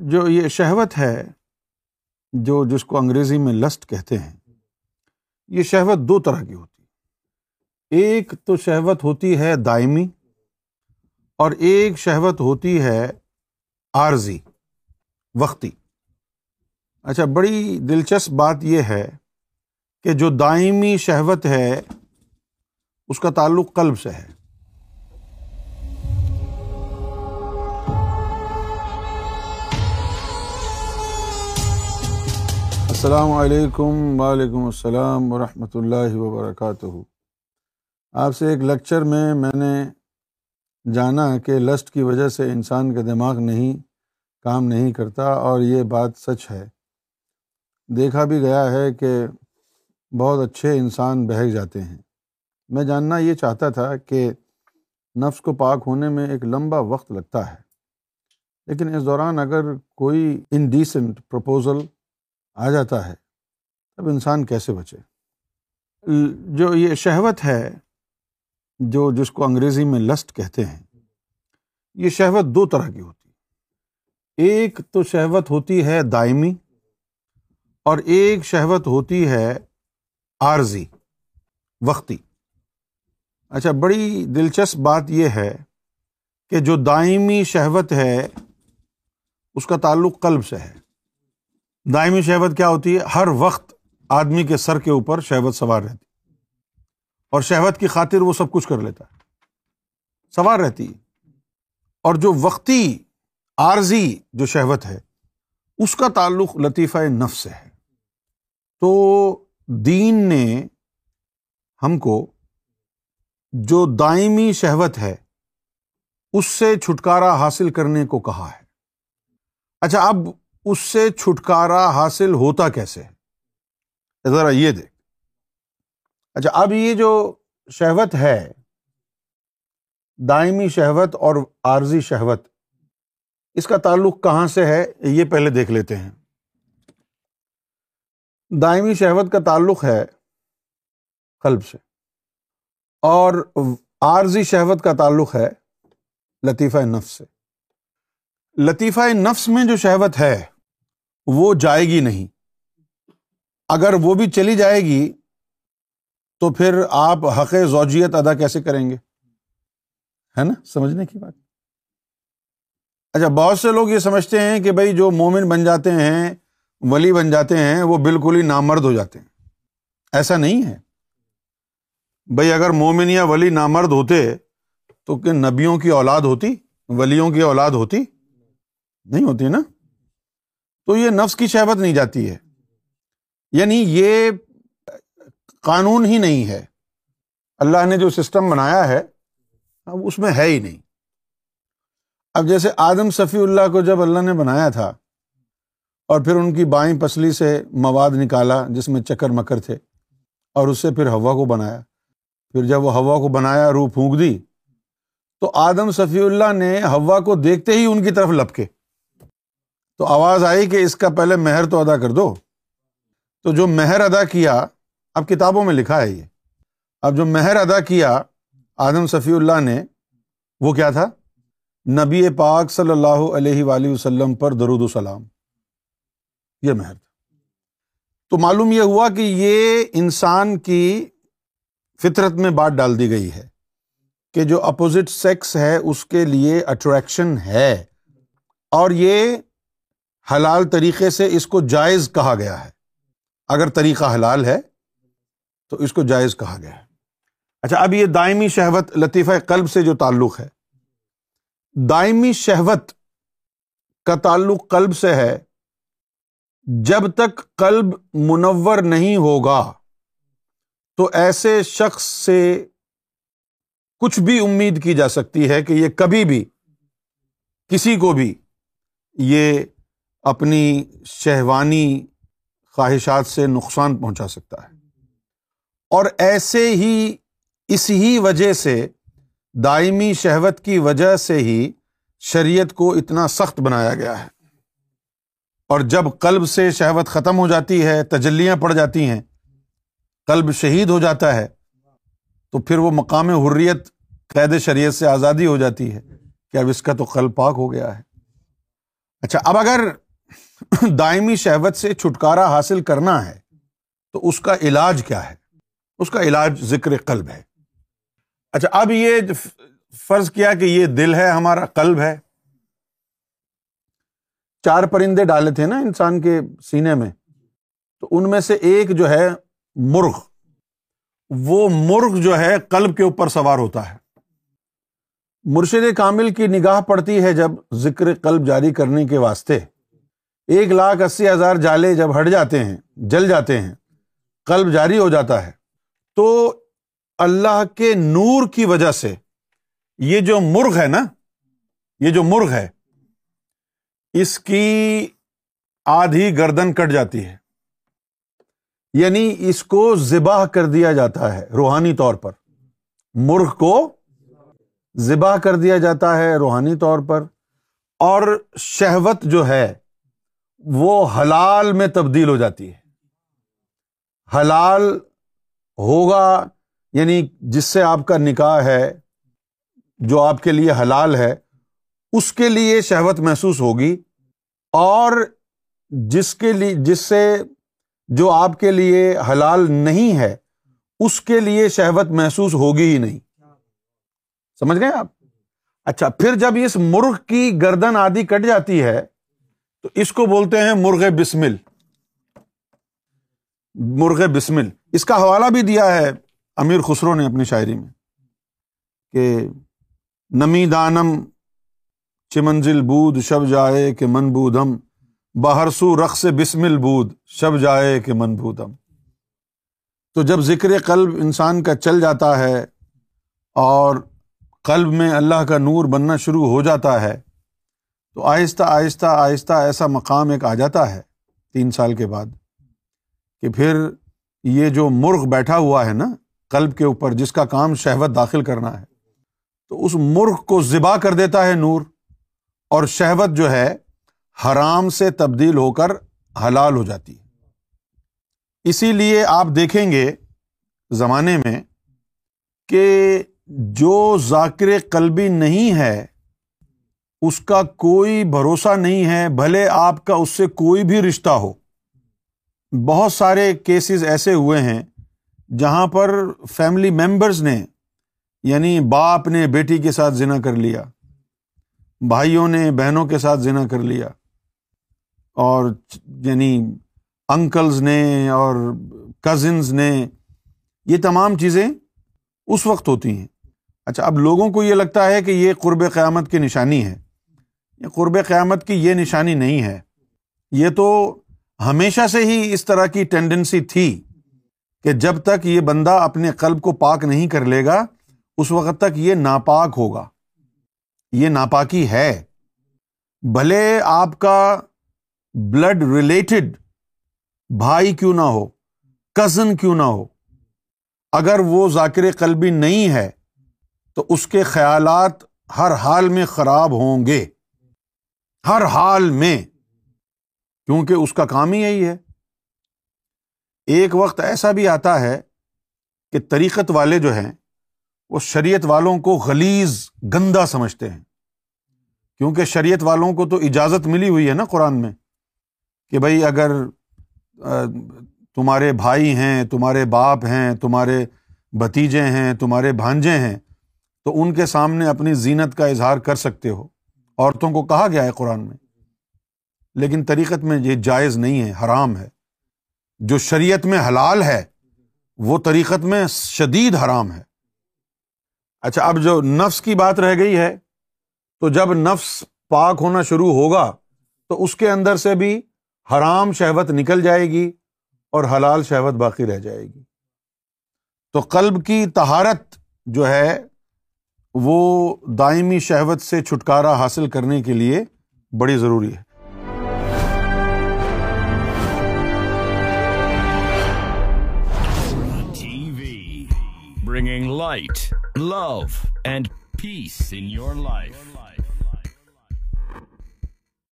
جو یہ شہوت ہے، جو جس کو انگریزی میں لسٹ کہتے ہیں، یہ شہوت دو طرح کی ہوتی ہے۔ ایک تو شہوت ہوتی ہے دائمی اور ایک شہوت ہوتی ہے عارضی، وقتی۔ اچھا بڑی دلچسپ بات یہ ہے کہ جو دائمی شہوت ہے، اس کا تعلق قلب سے ہے۔ السلام علیکم وعلیکم السلام ورحمۃ اللہ وبرکاتہ۔ آپ سے ایک لیکچر میں میں نے جانا کہ لسٹ کی وجہ سے انسان کا دماغ نہیں، کام نہیں کرتا اور یہ بات سچ ہے۔ دیکھا بھی گیا ہے کہ بہت اچھے انسان بہک جاتے ہیں۔ میں جاننا یہ چاہتا تھا کہ نفس کو پاک ہونے میں ایک لمبا وقت لگتا ہے، لیکن اس دوران اگر کوئی انڈیسنٹ پرپوزل آ جاتا ہے، تب انسان کیسے بچے؟ جو یہ شہوت ہے، جو جس کو انگریزی میں لسٹ کہتے ہیں، یہ شہوت دو طرح کی ہوتی ہے۔ ایک تو شہوت ہوتی ہے دائمی، اور ایک شہوت ہوتی ہے عارضی، وقتی۔ اچھا بڑی دلچسپ بات یہ ہے کہ جو دائمی شہوت ہے، اس کا تعلق قلب سے ہے۔ دائمی شہوت کیا ہوتی ہے؟ ہر وقت آدمی کے سر کے اوپر شہوت سوار رہتی اور شہوت کی خاطر وہ سب کچھ کر لیتا ہے۔ سوار رہتی ہے۔ اور جو وقتی عارضی جو شہوت ہے، اس کا تعلق لطیفہ نفس سے ہے۔ تو دین نے ہم کو جو دائمی شہوت ہے، اس سے چھٹکارا حاصل کرنے کو کہا ہے۔ اچھا اب اس سے چھٹکارا حاصل ہوتا کیسے؟ ہے ذرا یہ دیکھ۔ اچھا اب یہ جو شہوت ہے، دائمی شہوت اور عارضی شہوت، اس کا تعلق کہاں سے ہے؟ یہ پہلے دیکھ لیتے ہیں۔ دائمی شہوت کا تعلق ہے قلب سے، اور عارضی شہوت کا تعلق ہے لطیفہ نفس سے۔ لطیفہ نفس میں جو شہوت ہے وہ جائے گی نہیں۔ اگر وہ بھی چلی جائے گی، تو پھر آپ حق زوجیت ادا کیسے کریں گے؟ ہے نا؟ سمجھنے کی بات۔ اچھا بہت سے لوگ یہ سمجھتے ہیں کہ بھائی جو مومن بن جاتے ہیں، ولی بن جاتے ہیں، وہ بالکل ہی نامرد ہو جاتے ہیں۔ ایسا نہیں ہے۔ بھائی اگر مومن یا ولی نامرد ہوتے، تو کہ نبیوں کی اولاد ہوتی؟ ولیوں کی اولاد ہوتی؟ نہیں ہوتی نا؟ تو یہ نفس کی شہبت نہیں جاتی ہے۔ یعنی یہ قانون ہی نہیں ہے۔ اللہ نے جو سسٹم بنایا ہے، اب اس میں ہے ہی نہیں۔ اب جیسے آدم صفی اللہ کو جب اللہ نے بنایا تھا، اور پھر ان کی بائیں پسلی سے مواد نکالا جس میں چکر مکر تھے، اور اس سے پھر ہوا کو بنایا۔ پھر جب وہ ہوا کو بنایا، روح پھونک دی، تو آدم صفی اللہ نے ہوا کو دیکھتے ہی ان کی طرف لپکے۔ تو آواز آئی کہ اس کا پہلے مہر تو ادا کر دو۔ تو جو مہر ادا کیا، اب کتابوں میں لکھا ہے یہ۔ اب جو مہر ادا کیا آدم صفی اللہ نے، وہ کیا تھا؟ نبی پاک صلی اللہ علیہ وآلہ وسلم پر درود السلام یہ مہر تھا۔ تو معلوم یہ ہوا کہ یہ انسان کی فطرت میں بات ڈال دی گئی ہے کہ جو اپوزٹ سیکس ہے، اس کے لیے اٹریکشن ہے۔ اور یہ حلال طریقے سے اس کو جائز کہا گیا ہے۔ اگر طریقہ حلال ہے، تو اس کو جائز کہا گیا ہے۔ اچھا اب یہ دائمی شہوت لطیفہ قلب سے جو تعلق ہے۔ دائمی شہوت کا تعلق قلب سے ہے۔ جب تک قلب منور نہیں ہوگا، تو ایسے شخص سے کچھ بھی امید کی جا سکتی ہے کہ یہ کبھی بھی، کسی کو بھی یہ اپنی شہوانی خواہشات سے نقصان پہنچا سکتا ہے۔ اور ایسے ہی اس ہی وجہ سے، دائمی شہوت کی وجہ سے ہی شریعت کو اتنا سخت بنایا گیا ہے۔ اور جب قلب سے شہوت ختم ہو جاتی ہے، تجلیاں پڑ جاتی ہیں، قلب شہید ہو جاتا ہے، تو پھر وہ مقام حریت، قید شریعت سے آزادی ہو جاتی ہے کہ اب اس کا تو قلب پاک ہو گیا ہے۔ اچھا اب اگر دائمی شہوت سے چھٹکارا حاصل کرنا ہے، تو اس کا علاج کیا ہے؟ اس کا علاج ذکر قلب ہے۔ اچھا اب یہ فرض کیا کہ یہ دل ہے، ہمارا قلب ہے۔ چار پرندے ڈالے تھے نا انسان کے سینے میں، تو ان میں سے ایک جو ہے مرغ۔ وہ مرغ جو ہے قلب کے اوپر سوار ہوتا ہے۔ مرشد کامل کی نگاہ پڑتی ہے جب ذکر قلب جاری کرنے کے واسطے۔ ایک لاکھ اسی ہزار جالے جب ہٹ جاتے ہیں، جل جاتے ہیں، قلب جاری ہو جاتا ہے۔ تو اللہ کے نور کی وجہ سے یہ جو مرغ ہے نا، یہ جو مرغ ہے، اس کی آدھی گردن کٹ جاتی ہے۔ یعنی اس کو ذبح کر دیا جاتا ہے روحانی طور پر۔ مرغ کو ذبح کر دیا جاتا ہے روحانی طور پر۔ اور شہوت جو ہے وہ حلال میں تبدیل ہو جاتی ہے۔ حلال ہوگا یعنی جس سے آپ کا نکاح ہے، جو آپ کے لیے حلال ہے، اس کے لیے شہوت محسوس ہوگی۔ اور جس کے لیے جس سے جو آپ کے لیے حلال نہیں ہے، اس کے لیے شہوت محسوس ہوگی ہی نہیں۔ سمجھ گئے آپ؟ اچھا پھر جب اس مرغ کی گردن آدھی کٹ جاتی ہے تو اس کو بولتے ہیں مرغ بسمل۔ مرغ بسمل۔ اس کا حوالہ بھی دیا ہے امیر خسرو نے اپنی شاعری میں کہ نمی دانم چمنزل بود، شب جائے کہ من بودم۔ بہرسو رقص بسمل بود، شب جائے کہ من بودم۔ تو جب ذکر قلب انسان کا چل جاتا ہے اور قلب میں اللہ کا نور بننا شروع ہو جاتا ہے تو آہستہ آہستہ آہستہ ایسا مقام ایک آ جاتا ہے تین سال کے بعد کہ پھر یہ جو مرغ بیٹھا ہوا ہے نا قلب کے اوپر جس کا کام شہوت داخل کرنا ہے، تو اس مرغ کو ذبح کر دیتا ہے نور اور شہوت جو ہے حرام سے تبدیل ہو کر حلال ہو جاتی ہے۔ اسی لیے آپ دیکھیں گے زمانے میں کہ جو ذاکر قلبی نہیں ہے اس کا کوئی بھروسہ نہیں ہے، بھلے آپ کا اس سے کوئی بھی رشتہ ہو۔ بہت سارے کیسز ایسے ہوئے ہیں جہاں پر فیملی ممبرز نے یعنی باپ نے بیٹی کے ساتھ ذنا کر لیا، بھائیوں نے بہنوں کے ساتھ ذنا کر لیا، اور یعنی انکلز نے اور کزنز نے، یہ تمام چیزیں اس وقت ہوتی ہیں۔ اچھا اب لوگوں کو یہ لگتا ہے کہ یہ قرب قیامت کی نشانی ہے۔ یہ قرب قیامت کی یہ نشانی نہیں ہے۔ یہ تو ہمیشہ سے ہی اس طرح کی ٹینڈنسی تھی کہ جب تک یہ بندہ اپنے قلب کو پاک نہیں کر لے گا، اس وقت تک یہ ناپاک ہوگا۔ یہ ناپاکی ہے۔ بھلے آپ کا بلڈ ریلیٹڈ بھائی کیوں نہ ہو کزن کیوں نہ ہو، اگر وہ ذاکر قلبی نہیں ہے تو اس کے خیالات ہر حال میں خراب ہوں گے۔ ہر حال میں، کیونکہ اس کا کام ہی یہی ہے۔ ایک وقت ایسا بھی آتا ہے کہ طریقت والے جو ہیں، وہ شریعت والوں کو غلیز گندا سمجھتے ہیں۔ کیونکہ شریعت والوں کو تو اجازت ملی ہوئی ہے نا قرآن میں کہ بھائی اگر تمہارے بھائی ہیں، تمہارے باپ ہیں، تمہارے بھتیجے ہیں، تمہارے بھانجے ہیں، تو ان کے سامنے اپنی زینت کا اظہار کر سکتے ہو۔ عورتوں کو کہا گیا ہے قرآن میں، لیکن طریقت میں یہ جائز نہیں ہے، حرام ہے۔ جو شریعت میں حلال ہے، وہ طریقت میں شدید حرام ہے۔ اچھا اب جو نفس کی بات رہ گئی ہے، تو جب نفس پاک ہونا شروع ہوگا، تو اس کے اندر سے بھی حرام شہوت نکل جائے گی اور حلال شہوت باقی رہ جائے گی۔ تو قلب کی تہارت جو ہے وہ دائمی شہوت سے چھٹکارا حاصل کرنے کے لیے بڑی ضروری ہے۔ Bringing light love and peace in your life